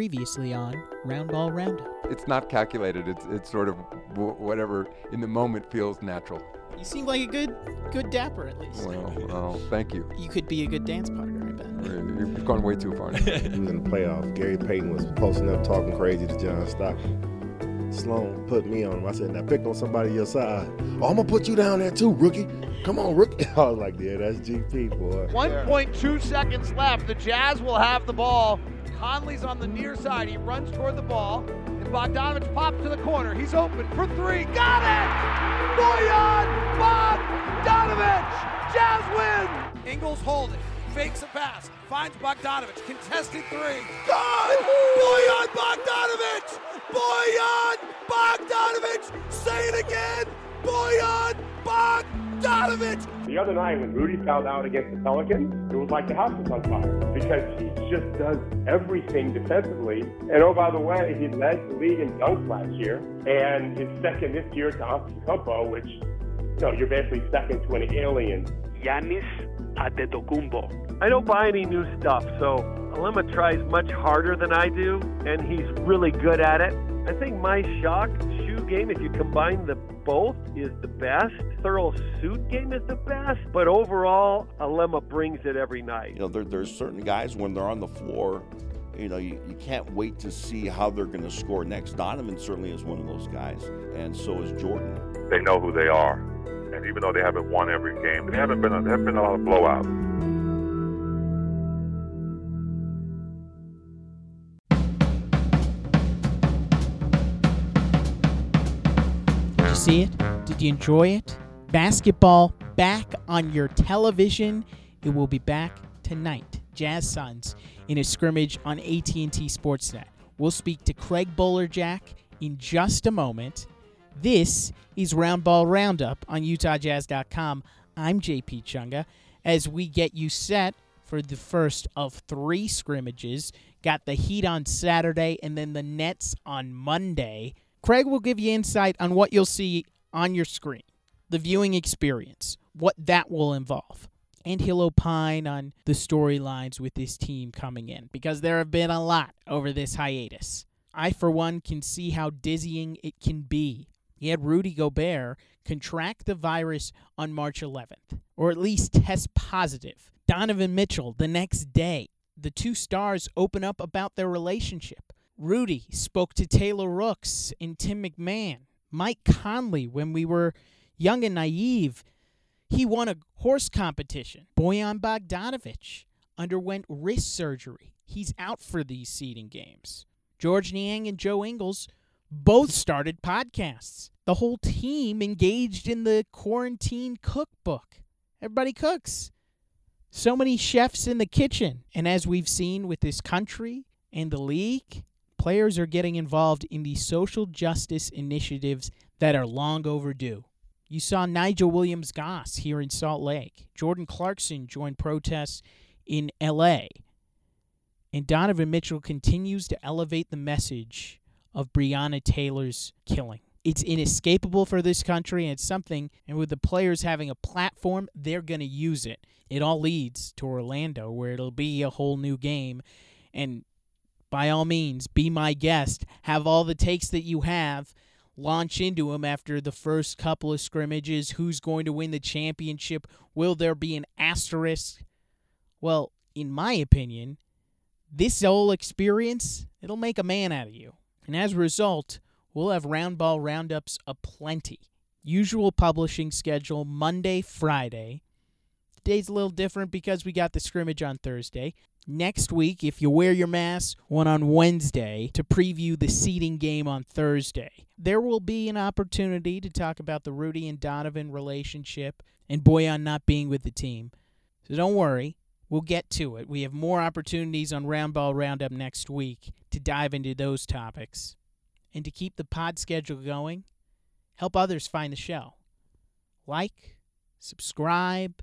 Previously on Roundball Roundup. It's not calculated. It's it's sort of w- whatever in the moment feels natural. You seem like a good good dapper at least. Well, oh, thank you. You could be a good dance partner, I bet. You've gone way too far. He was in the playoffs. Gary Payton was posting up talking crazy to John Stockton. Sloan put me on him. I said, now pick on somebody your side. Oh, I'm to put you down there too, rookie. Come on, rookie. I was like, yeah, that's GP, boy. 1.2 seconds left. The Jazz will have the ball. Conley's on the near side. He runs toward the ball. And Bogdanovich pops to the corner. He's open for three. Got it! Bojan Bogdanovich! Jazz win! Ingles holding. Fakes a pass. Finds Bogdanovich. Contested three. Good! Bojan Bogdanovich! Bojan Bogdanovich! Say it again! Bojan Bogdanovich! The other night when Rudy fouled out against the Pelicans, it was like the house was on fire because he just does everything defensively. And oh, by the way, he led the league in dunks last year and is second this year to Antetokounmpo, which, you know, you're basically second to an alien. Giannis Antetokounmpo. I don't buy any new stuff, so Alema tries much harder than I do, and he's really good at it. I think my shock shoe game, if you combine the both, is the best. Thurl's suit game is the best, but overall, Alema brings it every night. You know, there, there's certain guys when they're on the floor, you know, you, you can't wait to see how they're going to score next. Donovan certainly is one of those guys, and so is Jordan. They know who they are, and even though they haven't won every game, they haven't been a, there have been a lot of blowouts. See it? Did you enjoy it? Basketball back on your television. It will be back tonight. Jazz Suns in a scrimmage on AT&T Sportsnet. We'll speak to Craig Bolerjack in just a moment. This is Roundball Roundup on UtahJazz.com. I'm JP Chunga as we get you set for the first of three scrimmages. Got the Heat on Saturday and then the Nets on Monday. Craig will give you insight on what you'll see on your screen, the viewing experience, what that will involve. And he'll opine on the storylines with this team coming in because there have been a lot over this hiatus. I, for one, can see how dizzying it can be. He had Rudy Gobert contract the virus on March 11th, or at least test positive. Donovan Mitchell the next day. The two stars open up about their relationship. Rudy spoke to Taylor Rooks and Tim McMahon. Mike Conley, when we were young and naive, he won a horse competition. Boyan Bogdanovich underwent wrist surgery. He's out for these seeding games. Georges Niang and Joe Ingles both started podcasts. The whole team engaged in the quarantine cookbook. Everybody cooks. So many chefs in the kitchen. And as we've seen with this country and the league, players are getting involved in the social justice initiatives that are long overdue. You saw Nigel Williams Goss here in Salt Lake. Jordan Clarkson joined protests in LA. And Donovan Mitchell continues to elevate the message of Breonna Taylor's killing. It's inescapable for this country, and it's something, and with the players having a platform, they're going to use it. It all leads to Orlando, where it'll be a whole new game. And by all means, be my guest. Have all the takes that you have. Launch into them after the first couple of scrimmages. Who's going to win the championship? Will there be an asterisk? Well, in my opinion, this whole experience, it'll make a man out of you. And as a result, we'll have roundball roundups aplenty. Usual publishing schedule Monday, Friday. Today's a little different because we got the scrimmage on Thursday. Next week, if you wear your mask, one on Wednesday to preview the seeding game on Thursday. There will be an opportunity to talk about the Rudy and Donovan relationship and Bojan not being with the team. So don't worry, we'll get to it. We have more opportunities on Roundball Roundup next week to dive into those topics. And to keep the pod schedule going, help others find the show. Like, subscribe,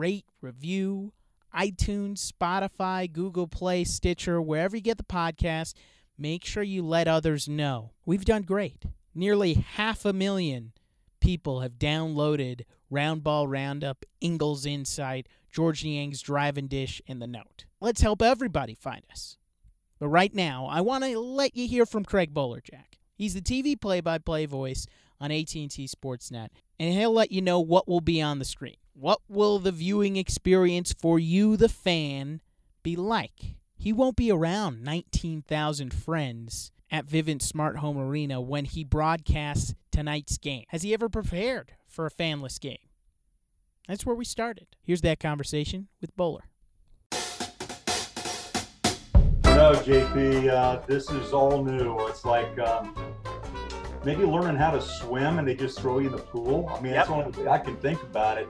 rate, review, iTunes, Spotify, Google Play, Stitcher, wherever you get the podcast, make sure you let others know. We've done great. Nearly half a million people have downloaded Roundball Roundup, Ingles Insight, Georges Niang's Drive and Dish, and The Note. Let's help everybody find us. But right now, I want to let you hear from Craig Bolerjack. He's the TV play-by-play voice on AT&T Sportsnet, and he'll let you know what will be on the screen. What will the viewing experience for you, the fan, be like? He won't be around 19,000 friends at Vivint Smart Home Arena when he broadcasts tonight's game. Has he ever prepared for a fanless game? That's where we started. Here's that conversation with Bowler. No, JP, uh, this is all new. It's like um, maybe learning how to swim and they just throw you in the pool. I mean, Yep. that's the only I can think about it,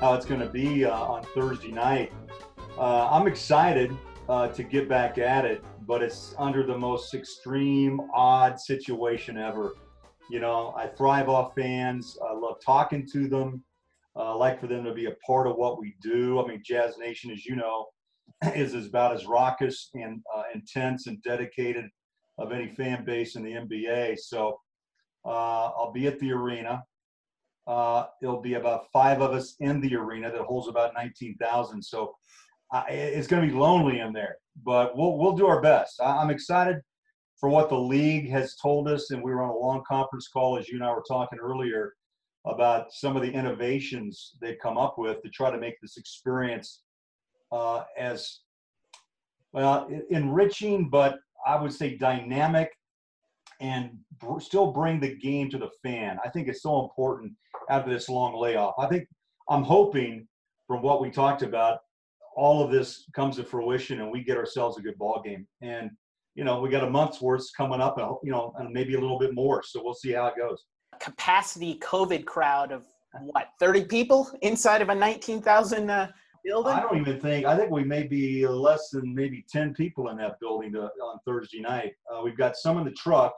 how it's going to be uh, on Thursday night. Uh, I'm excited uh, to get back at it, but it's under the most extreme, odd situation ever. You know, I thrive off fans. I love talking to them. Uh, I like for them to be a part of what we do. I mean, Jazz Nation, as you know, is about as raucous and uh, intense and dedicated of any fan base in the NBA. So uh, I'll be at the arena. Uh, it'll be about five of us in the arena that holds about 19,000. So uh, it's going to be lonely in there, but we'll we'll do our best. I, I'm excited for what the league has told us, and we were on a long conference call, as you and I were talking earlier, about some of the innovations they've come up with to try to make this experience uh, as well enriching, but I would say dynamic and br- still bring the game to the fan. I think it's so important after this long layoff. I think I'm hoping from what we talked about, all of this comes to fruition and we get ourselves a good ball game. And you know, we got a month's worth coming up, and you know, and maybe a little bit more. So we'll see how it goes. Capacity COVID crowd of what, 30 people inside of a 19,000 uh, building? I don't even think. I think we may be less than maybe ten people in that building to, on Thursday night. Uh, we've got some in the truck,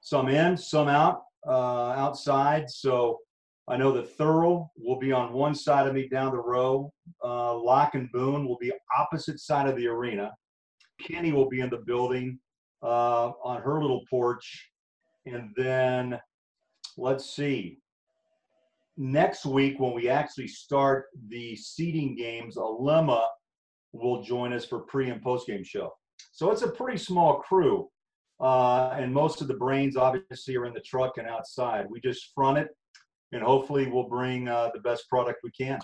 some in, some out, uh, outside. So I know that Thurl will be on one side of me down the row. Uh, Locke and Boone will be opposite side of the arena. Kenney will be in the building uh, on her little porch, and then let's see next week when we actually start the seeding games, Alema will join us for pre and post game show. So it's a pretty small crew, uh, and most of the brains obviously are in the truck and outside. We just front it, and hopefully we'll bring uh, the best product we can.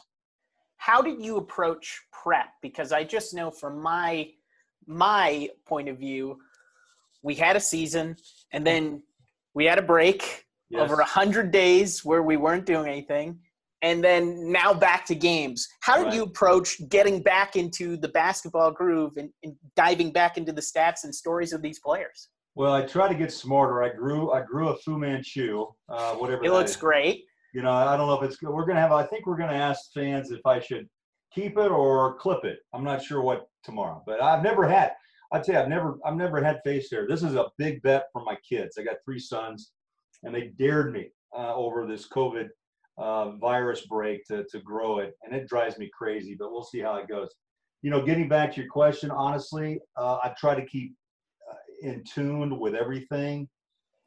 How did you approach prep? Because I just know from my my point of view, we had a season and then we had a break Yes. over a hundred days where we weren't doing anything, and then now back to games. How did Right. you approach getting back into the basketball groove and, and diving back into the stats and stories of these players? Well, I try to get smarter. I grew I grew a Fu Manchu, uh, whatever. It looks is. great. You know, I don't know if it's good. We're gonna have. I think we're gonna ask fans if I should keep it or clip it. I'm not sure what tomorrow, but I've never had. I'd say I've never I've never had face hair. This is a big bet for my kids. I got three sons, and they dared me uh, over this COVID uh, virus break to to grow it, and it drives me crazy. But we'll see how it goes. You know, getting back to your question, honestly, uh, I try to keep in tune with everything.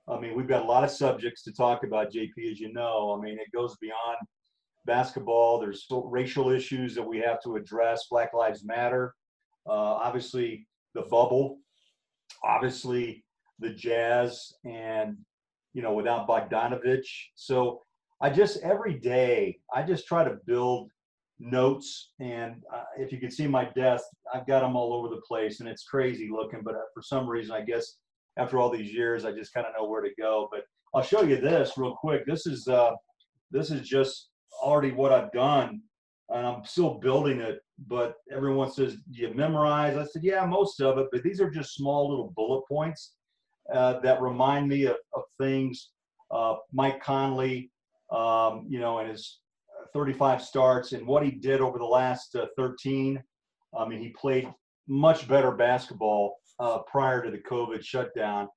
I mean, we've got a lot of subjects to talk about, JP, as you know. I mean, it goes beyond basketball. There's racial issues that we have to address. Black Lives Matter. Uh, obviously, the bubble. Obviously, the Jazz, and you know, without Bogdanovich. So I just every day I just try to build notes, and uh, if you can see my desk, I've got them all over the place, and it's crazy looking. But uh, for some reason, I guess after all these years, I just kind of know where to go. But I'll show you this real quick. This is uh, this is just already what I've done, and I'm still building it. But everyone says, "Do you memorize?" I said, "Yeah, most of it." But these are just small little bullet points uh, that remind me of, of things. Uh, Mike Conley, um, you know, and his 35 starts and what he did over the last uh, 13. I mean, he played much better basketball uh, prior to the COVID shutdown.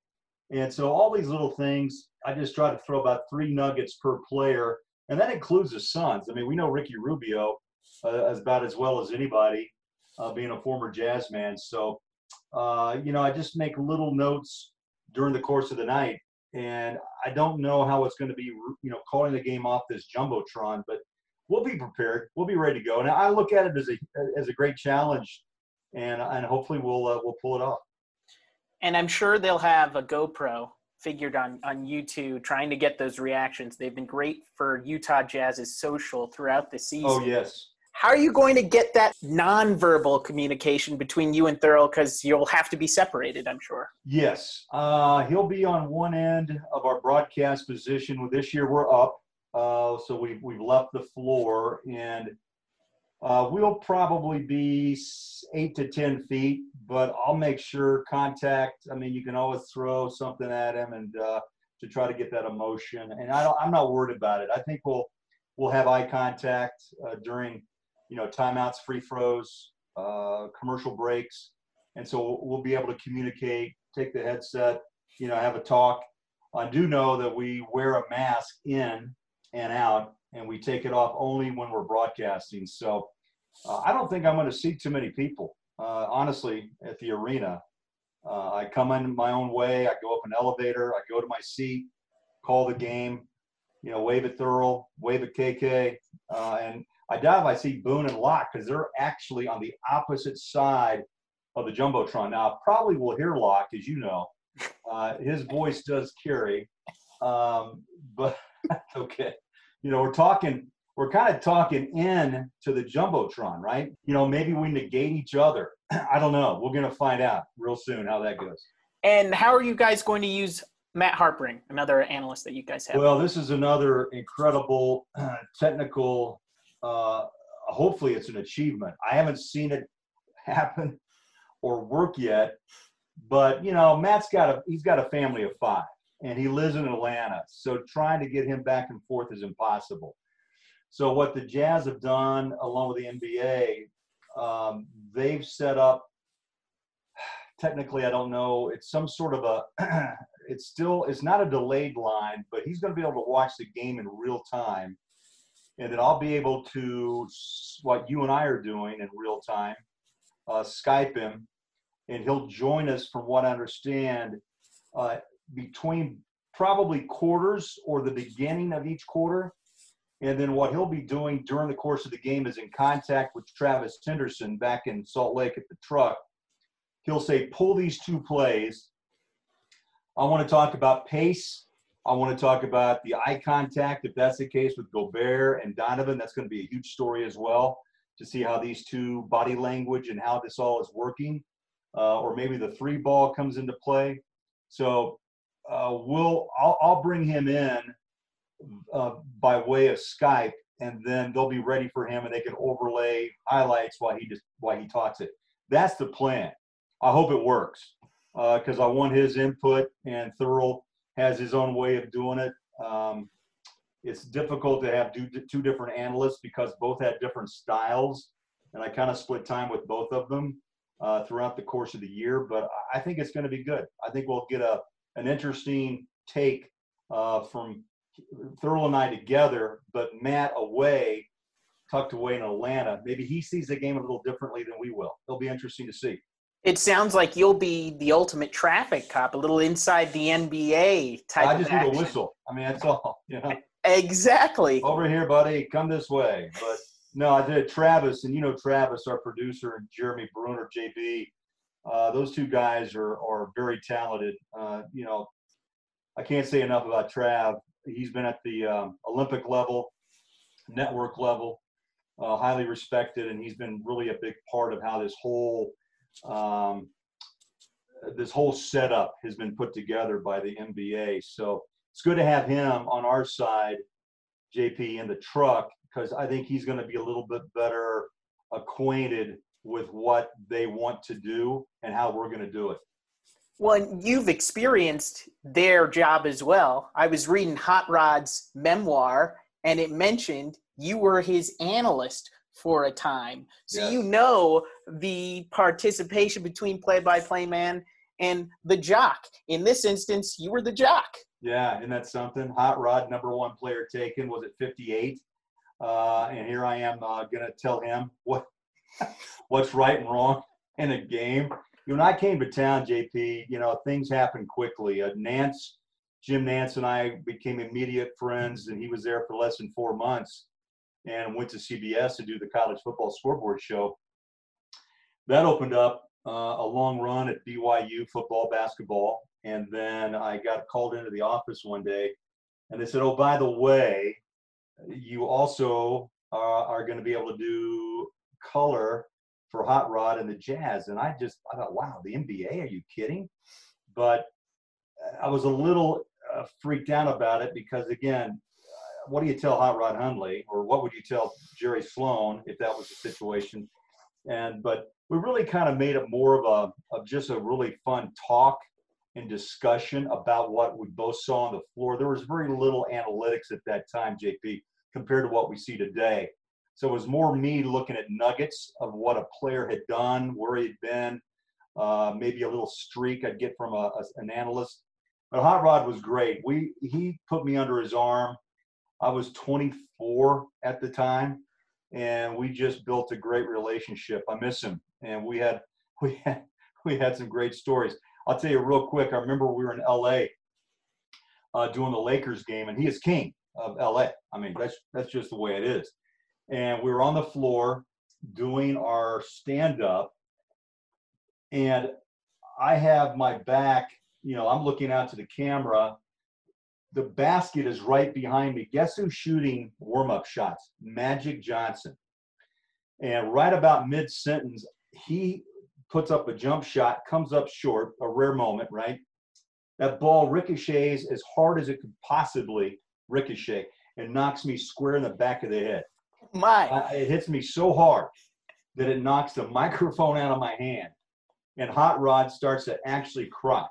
And so all these little things, I just try to throw about three nuggets per player, and that includes the Suns. I mean, we know Ricky Rubio uh, as about as well as anybody, uh, being a former Jazz man. So, uh, you know, I just make little notes during the course of the night, and I don't know how it's going to be, you know, calling the game off this jumbotron, but we'll be prepared. We'll be ready to go. And I look at it as a as a great challenge, and and hopefully we'll uh, we'll pull it off. And I'm sure they'll have a GoPro figured on on YouTube trying to get those reactions. They've been great for Utah Jazz's social throughout the season. Oh yes. How are you going to get that nonverbal communication between you and Thurl? Because you'll have to be separated, I'm sure. Yes, uh, he'll be on one end of our broadcast position. This year we're up, uh, so we've we've left the floor, and uh, we'll probably be eight to ten feet. But I'll make sure contact. I mean, you can always throw something at him, and uh, to try to get that emotion. And I don't, I'm not worried about it. I think we'll we'll have eye contact uh, during you know timeouts, free throws, uh, commercial breaks, and so we'll be able to communicate. Take the headset, you know, have a talk. I do know that we wear a mask in and out, and we take it off only when we're broadcasting. So uh, I don't think I'm going to see too many people, uh, honestly, at the arena. Uh, I come in my own way. I go up an elevator. I go to my seat, call the game, you know, wave at Thurl, wave at KK, uh, and I doubt if I see Boone and Locke because they're actually on the opposite side of the jumbotron. Now, I probably will hear Locke, as you know. Uh, his voice does carry, um, but okay. You know, we're talking, we're kind of talking in to the jumbotron, right? You know, maybe we negate each other. I don't know. We're going to find out real soon how that goes. And how are you guys going to use Matt Harpring, another analyst that you guys have? Well, this is another incredible uh, technical uh, hopefully it's an achievement. I haven't seen it happen or work yet, but you know, Matt's got a he's got a family of five, and he lives in Atlanta, so trying to get him back and forth is impossible. So what the Jazz have done, along with the NBA, um, they've set up. Technically, I don't know. It's some sort of a. it's still. It's not a delayed line, but he's going to be able to watch the game in real time and then I'll be able to what you and I are doing in real time, uh, Skype him, and he'll join us from what I understand uh, between probably quarters or the beginning of each quarter. And then what he'll be doing during the course of the game is in contact with Travis Henderson back in Salt Lake at the truck. He'll say, pull these two plays. I want to talk about pace I want to talk about the eye contact, if that's the case with Gobert and Donovan. That's going to be a huge story as well to see how these two body language and how this all is working. Uh, or maybe the three ball comes into play. So uh, we'll I'll, I'll, bring him in uh, by way of Skype, and then they'll be ready for him, and they can overlay highlights while he just while he talks it. That's the plan. I hope it works because uh, I want his input and Thurl has his own way of doing it. Um, it's difficult to have two, two different analysts because both had different styles, and I kind of split time with both of them uh, throughout the course of the year. But I think it's going to be good. I think we'll get a an interesting take uh, from Thurl and I together, but Matt away, tucked away in Atlanta. Maybe he sees the game a little differently than we will. It'll be interesting to see. It sounds like you'll be the ultimate traffic cop, a little inside the NBA type. I just need a whistle. I mean, that's all. You know. Exactly. Over here, buddy. Come this way. But no, I did Travis, and you know Travis, our producer, and Jeremy Bruner, JB. Uh, those two guys are are very talented. Uh, you know, I can't say enough about Trav. He's been at the um, Olympic level, network level, uh, highly respected, and he's been really a big part of how this whole um, this whole setup has been put together by the NBA. So it's good to have him on our side, JP, in the truck, because I think he's going to be a little bit better acquainted with what they want to do and how we're going to do it. Well, you've experienced their job as well. I was reading Hot Rod's memoir, and it mentioned you were his analyst for a time. So yes. you know the participation between play by play man and the jock. In this instance, you were the jock. Yeah, and that's something. Hot Rod, number one player taken, was at 58. Uh, and here I am uh, going to tell him what what's right and wrong in a game. When I came to town, JP, you know, things happen quickly. Uh, Nantz, Jim Nantz and I became immediate friends, and he was there for less than four months and went to CBS to do the college football scoreboard show. That opened up uh, a long run at BYU football, basketball, and then I got called into the office one day, and they said, "Oh, by the way, you also uh, are going to be able to do color for Hot Rod and the Jazz." And I just I thought, "Wow, the NBA? Are you kidding?" But I was a little uh, freaked out about it because, again, what do you tell Hot Rod Hundley, or what would you tell Jerry Sloan if that was the situation? And but we really kind of made it more of a of just a really fun talk and discussion about what we both saw on the floor. There was very little analytics at that time, JP, compared to what we see today. So it was more me looking at nuggets of what a player had done, where he'd been, uh, maybe a little streak I'd get from a, a, an analyst. But Hot Rod was great. We he put me under his arm. I was 24 at the time, and we just built a great relationship. I miss him, and we had we had we had some great stories. I'll tell you real quick. I remember we were in L.A. Uh, doing the Lakers game, and he is king of L.A. I mean, that's that's just the way it is. And we were on the floor doing our stand up, and I have my back. You know, I'm looking out to the camera. The basket is right behind me. Guess who's shooting warm up shots? Magic Johnson. And right about mid sentence, he puts up a jump shot, comes up short, a rare moment, right? That ball ricochets as hard as it could possibly ricochet and knocks me square in the back of the head. My. Uh, it hits me so hard that it knocks the microphone out of my hand. And Hot Rod starts to actually cry.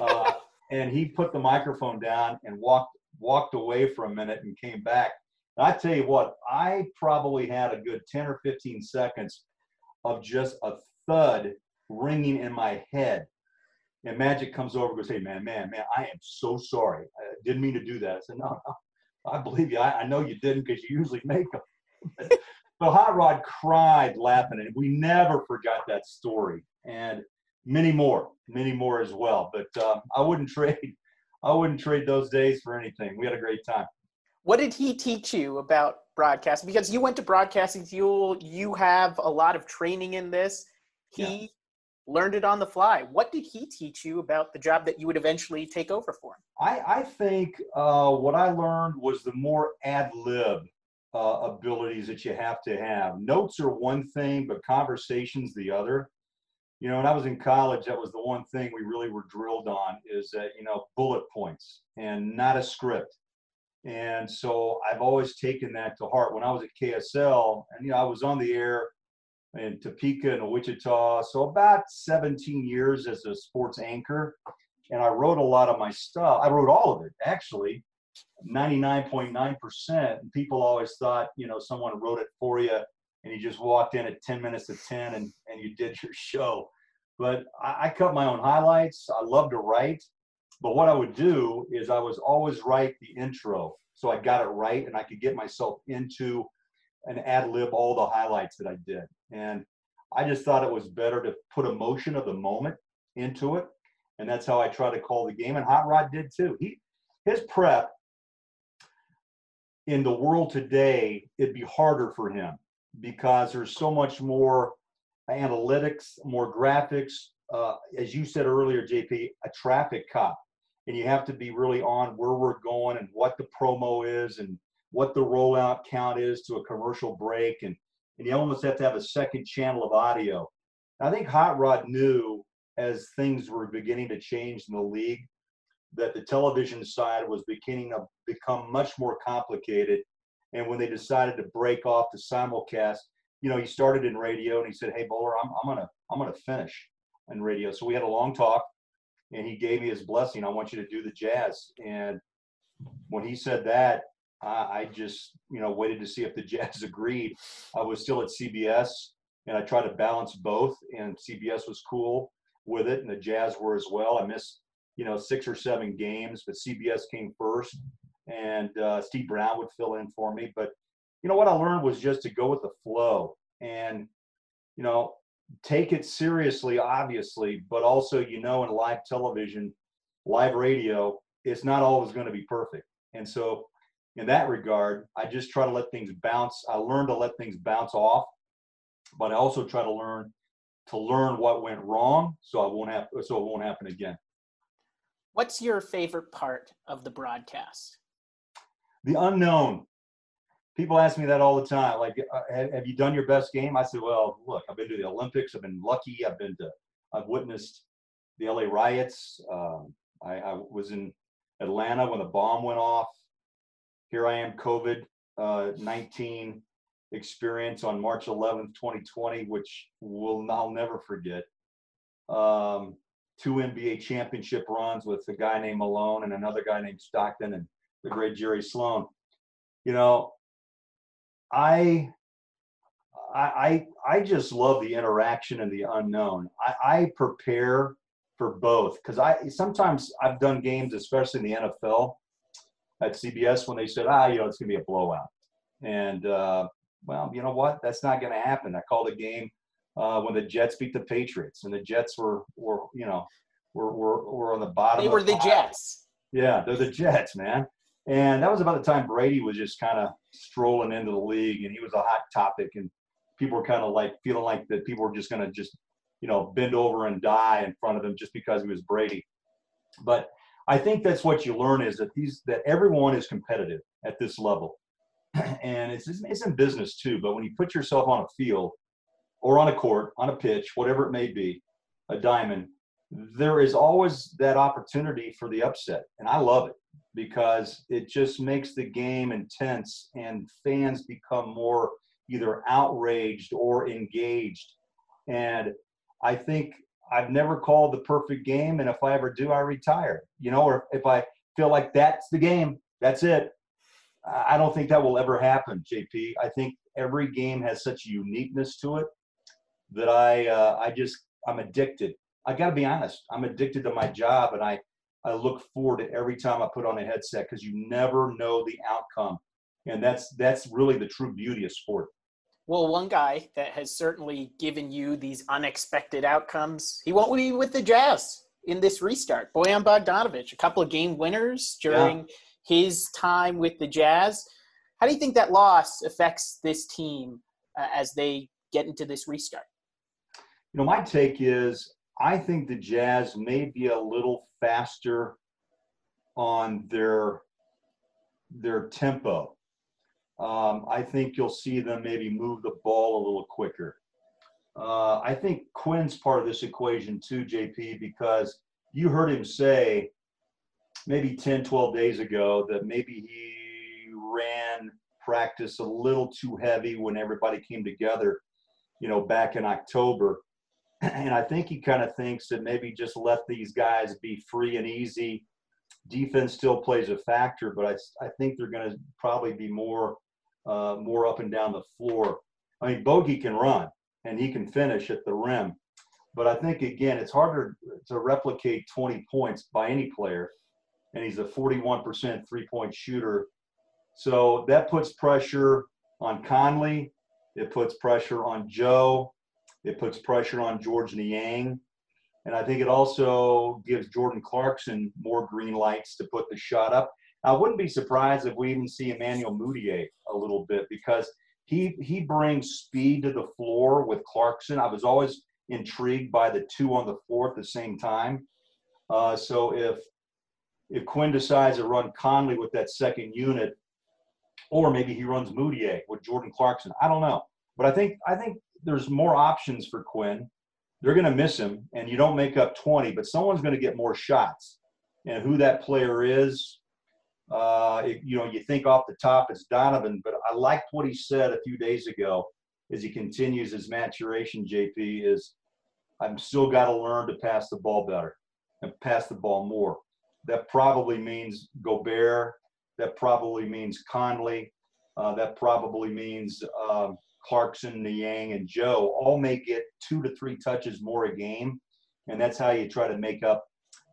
Uh, and he put the microphone down and walked walked away for a minute and came back. And I tell you what, I probably had a good 10 or 15 seconds of just a thud ringing in my head. And Magic comes over and goes, Hey, man, man, man, I am so sorry. I didn't mean to do that. I said, No, no, I believe you. I, I know you didn't because you usually make them. But Hot Rod cried laughing, and we never forgot that story. And many more, many more as well. But um, I wouldn't trade, I wouldn't trade those days for anything. We had a great time. What did he teach you about broadcasting? Because you went to broadcasting school, you have a lot of training in this. He yeah. learned it on the fly. What did he teach you about the job that you would eventually take over for him? I, I think uh, what I learned was the more ad lib uh, abilities that you have to have. Notes are one thing, but conversations the other you know, when I was in college, that was the one thing we really were drilled on is that, you know, bullet points and not a script. And so I've always taken that to heart. When I was at KSL, and, you know, I was on the air in Topeka and Wichita, so about 17 years as a sports anchor. And I wrote a lot of my stuff. I wrote all of it, actually, 99.9%. And people always thought, you know, someone wrote it for you and you just walked in at 10 minutes to 10 and, and you did your show. But I, I cut my own highlights. I love to write. But what I would do is I was always write the intro. So I got it right and I could get myself into an ad lib all the highlights that I did. And I just thought it was better to put emotion of the moment into it. And that's how I try to call the game. And Hot Rod did too. He his prep in the world today, it'd be harder for him because there's so much more analytics, more graphics. Uh, as you said earlier, JP, a traffic cop. And you have to be really on where we're going and what the promo is and what the rollout count is to a commercial break. And, and you almost have to have a second channel of audio. I think Hot Rod knew as things were beginning to change in the league that the television side was beginning to become much more complicated. And when they decided to break off the simulcast, you know, he started in radio and he said, Hey, Bowler, I'm, I'm gonna I'm gonna finish in radio. So we had a long talk, and he gave me his blessing. I want you to do the jazz. And when he said that, I, I just you know waited to see if the Jazz agreed. I was still at CBS, and I tried to balance both. And CBS was cool with it, and the Jazz were as well. I missed you know six or seven games, but CBS came first, and uh, Steve Brown would fill in for me. But you know what I learned was just to go with the flow and you know take it seriously obviously but also you know in live television live radio it's not always going to be perfect and so in that regard i just try to let things bounce i learned to let things bounce off but i also try to learn to learn what went wrong, so I won't have so it won't happen again. What's your favorite part of the broadcast? The unknown. People ask me that all the time. Like, uh, have, you done your best game? I said, well, look, I've been to the Olympics. I've been lucky. I've been to, I've witnessed the LA riots. Um, I, I was in Atlanta when the bomb went off. Here I am, COVID uh, 19 experience on March 11th, 2020, which will I'll never forget. Um, two NBA championship runs with a guy named Malone and another guy named Stockton and the great Jerry Sloan. You know, I I I just love the interaction and the unknown. I, I prepare for both because I sometimes I've done games, especially in the NFL at CBS, when they said, ah, you know, it's gonna be a blowout, and uh, well, you know what? That's not gonna happen. I called a game uh, when the Jets beat the Patriots, and the Jets were were you know were were, were on the bottom. They were the Jets. Yeah, they're the Jets, man. And that was about the time Brady was just kind of strolling into the league, and he was a hot topic, and people were kind of like feeling like that people were just going to just, you know, bend over and die in front of him just because he was Brady. But I think that's what you learn is that these that everyone is competitive at this level, and it's it's in business too. But when you put yourself on a field or on a court, on a pitch, whatever it may be, a diamond, there is always that opportunity for the upset, and I love it because it just makes the game intense and fans become more either outraged or engaged. And I think I've never called the perfect game, and if I ever do, I retire. You know, or if I feel like that's the game, that's it. I don't think that will ever happen, JP. I think every game has such a uniqueness to it that I uh, I just I'm addicted. I got to be honest. I'm addicted to my job, and I I look forward to every time I put on a headset because you never know the outcome, and that's that's really the true beauty of sport. Well, one guy that has certainly given you these unexpected outcomes, he won't be with the Jazz in this restart. Bojan Bogdanovich, a couple of game winners during yeah. his time with the Jazz. How do you think that loss affects this team uh, as they get into this restart? You know, my take is I think the Jazz may be a little faster on their their tempo. Um, I think you'll see them maybe move the ball a little quicker. Uh, I think Quin's part of this equation too, JP, because you heard him say maybe 10, 12 days ago that maybe he ran practice a little too heavy when everybody came together, you know, back in October. And I think he kind of thinks that maybe just let these guys be free and easy. Defense still plays a factor, but I, I think they're going to probably be more uh, more up and down the floor. I mean, Bogey can run and he can finish at the rim, but I think again it's harder to replicate 20 points by any player, and he's a 41% three-point shooter. So that puts pressure on Conley. It puts pressure on Joe. It puts pressure on Georges Niang. And I think it also gives Jordan Clarkson more green lights to put the shot up. I wouldn't be surprised if we even see Emmanuel Mudiay a little bit because he he brings speed to the floor with Clarkson. I was always intrigued by the two on the floor at the same time. Uh, so if if Quin decides to run Conley with that second unit, or maybe he runs Mudiay with Jordan Clarkson, I don't know. But I think I think there's more options for Quin. They're going to miss him, and you don't make up 20, but someone's going to get more shots. And who that player is, uh, you know, you think off the top it's Donovan, but I liked what he said a few days ago as he continues his maturation. JP is, I'm still got to learn to pass the ball better and pass the ball more. That probably means Gobert. That probably means Conley. Uh, that probably means um, Clarkson, Niang, and Joe all may get two to three touches more a game, and that's how you try to make up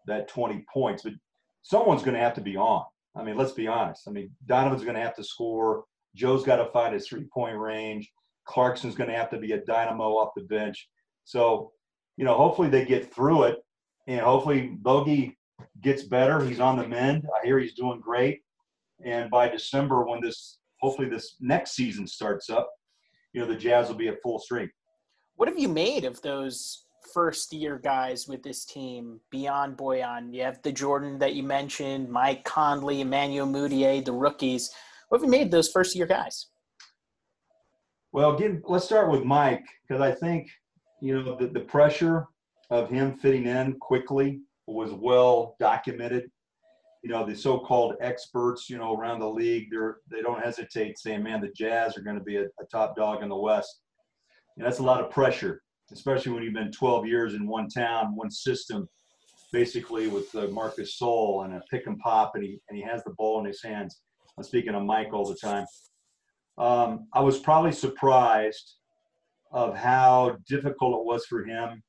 that 20 points. But someone's going to have to be on. I mean, let's be honest. I mean, Donovan's going to have to score. Joe's got to find his three-point range. Clarkson's going to have to be a dynamo off the bench. So, you know, hopefully they get through it, and hopefully Bogey gets better. He's on the mend. I hear he's doing great. And by December, when this hopefully this next season starts up, you know the Jazz will be at full strength. What have you made of those first year guys with this team beyond Bojan? You have the Jordan that you mentioned, Mike Conley, Emmanuel Mudiay, the rookies. What have you made of those first year guys? Well, give, let's start with Mike because I think you know the, the pressure of him fitting in quickly was well documented. You know the so-called experts, you know, around the league, they're they don't hesitate saying, "Man, the Jazz are going to be a, a top dog in the West." And that's a lot of pressure, especially when you've been 12 years in one town, one system, basically with uh, Marc Gasol and a pick and pop, and he and he has the ball in his hands. I'm speaking of Mike all the time. Um, I was probably surprised of how difficult it was for him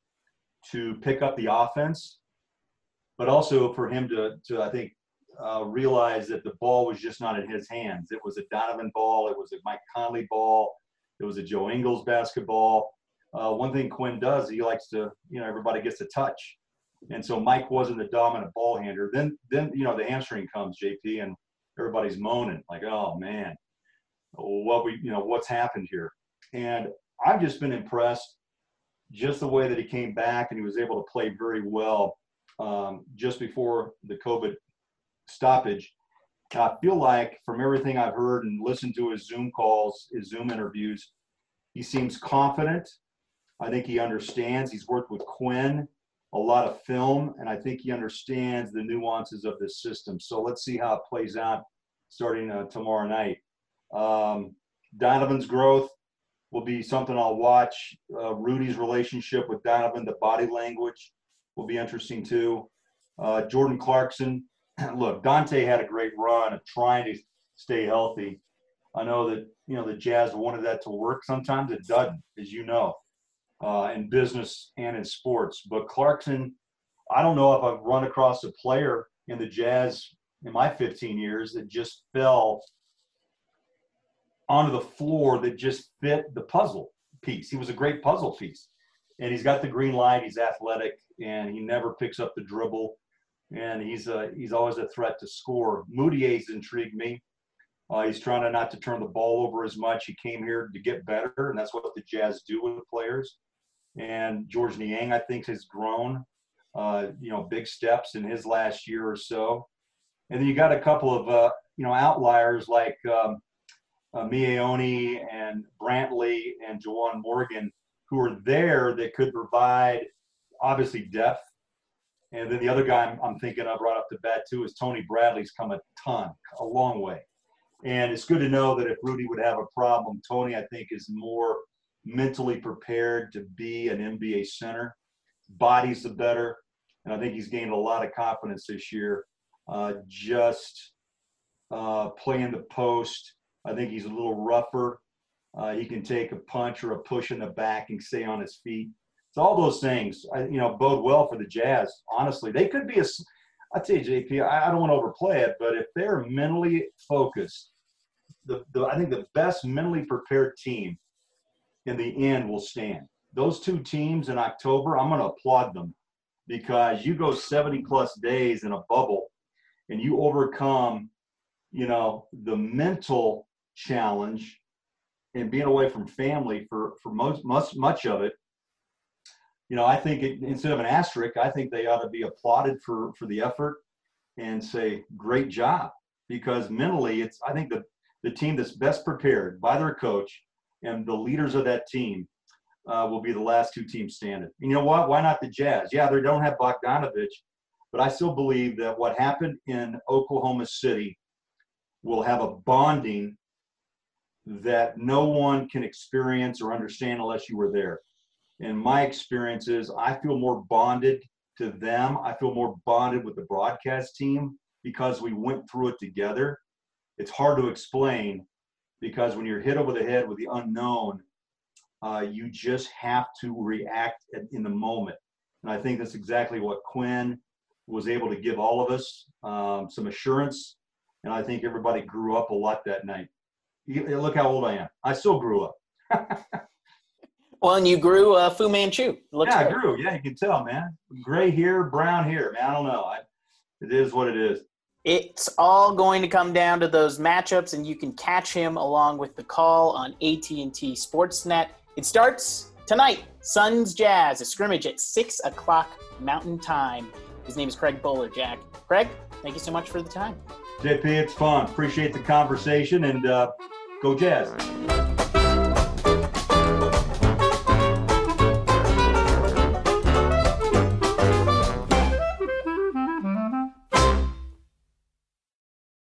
to pick up the offense, but also for him to, to I think, uh, realize that the ball was just not in his hands. It was a Donovan ball, it was a Mike Conley ball, it was a Joe Ingles basketball. Uh, one thing Quin does, he likes to, you know, everybody gets a touch. And so Mike wasn't the dominant ball handler. Then, then you know, the hamstring comes, JP, and everybody's moaning like, "Oh man, what we, you know, what's happened here?" And I've just been impressed, just the way that he came back and he was able to play very well um, just before the COVID stoppage. I feel like from everything I've heard and listened to his Zoom calls, his Zoom interviews, he seems confident. I think he understands. He's worked with Quin a lot of film, and I think he understands the nuances of this system. So let's see how it plays out starting uh, tomorrow night. Um, Donovan's growth will be something I'll watch. Uh, Rudy's relationship with Donovan, the body language will be interesting too. Uh, Jordan Clarkson, look, Dante had a great run of trying to stay healthy. I know that you know the Jazz wanted that to work. Sometimes it doesn't, as you know, uh, in business and in sports. But Clarkson, I don't know if I've run across a player in the Jazz in my 15 years that just fell onto the floor that just fit the puzzle piece. He was a great puzzle piece. And he's got the green light. He's athletic, and he never picks up the dribble. And he's a, he's always a threat to score. Mudiay's intrigued me. Uh, he's trying to not to turn the ball over as much. He came here to get better, and that's what the Jazz do with players. And Georges Niang, I think, has grown, uh, you know, big steps in his last year or so. And then you got a couple of, uh, you know, outliers like um, uh, Miye and Brantley and Juwan Morgan, who are there that could provide obviously depth. And then the other guy I'm, I'm thinking of right off the bat too is Tony Bradley's come a ton, a long way. And it's good to know that if Rudy would have a problem, Tony, I think, is more mentally prepared to be an NBA center. Body's the better. And I think he's gained a lot of confidence this year. Uh, just uh, playing the post, I think he's a little rougher. Uh, he can take a punch or a push in the back and stay on his feet. So all those things, you know, bode well for the Jazz. Honestly, they could be a. I tell you, JP, I, I don't want to overplay it, but if they're mentally focused, the, the I think the best mentally prepared team in the end will stand. Those two teams in October, I'm going to applaud them because you go 70 plus days in a bubble and you overcome, you know, the mental challenge and being away from family for for most much much of it you know i think it, instead of an asterisk i think they ought to be applauded for for the effort and say great job because mentally it's i think the the team that's best prepared by their coach and the leaders of that team uh, will be the last two teams standing. And you know what? Why not the Jazz? Yeah, they don't have Bogdanovich, but I still believe that what happened in Oklahoma City will have a bonding that no one can experience or understand unless you were there. In my experiences, I feel more bonded to them. I feel more bonded with the broadcast team because we went through it together. It's hard to explain because when you're hit over the head with the unknown, uh, you just have to react in the moment. And I think that's exactly what Quin was able to give all of us um, some assurance. And I think everybody grew up a lot that night you, look how old I am. I still grew up. well, and you grew uh, Fu Manchu. Looks yeah. I grew. Yeah, you can tell, man. Gray hair, brown hair. Man, I don't know. I, it is what it is. It's all going to come down to those matchups, and you can catch him along with the call on AT&T Sportsnet. It starts Tonight, Suns Jazz, a scrimmage at 6 o'clock Mountain Time. His name is Craig Bolerjack. Craig, thank you so much for the time. JP, it's fun. Appreciate the conversation and uh, go Jazz.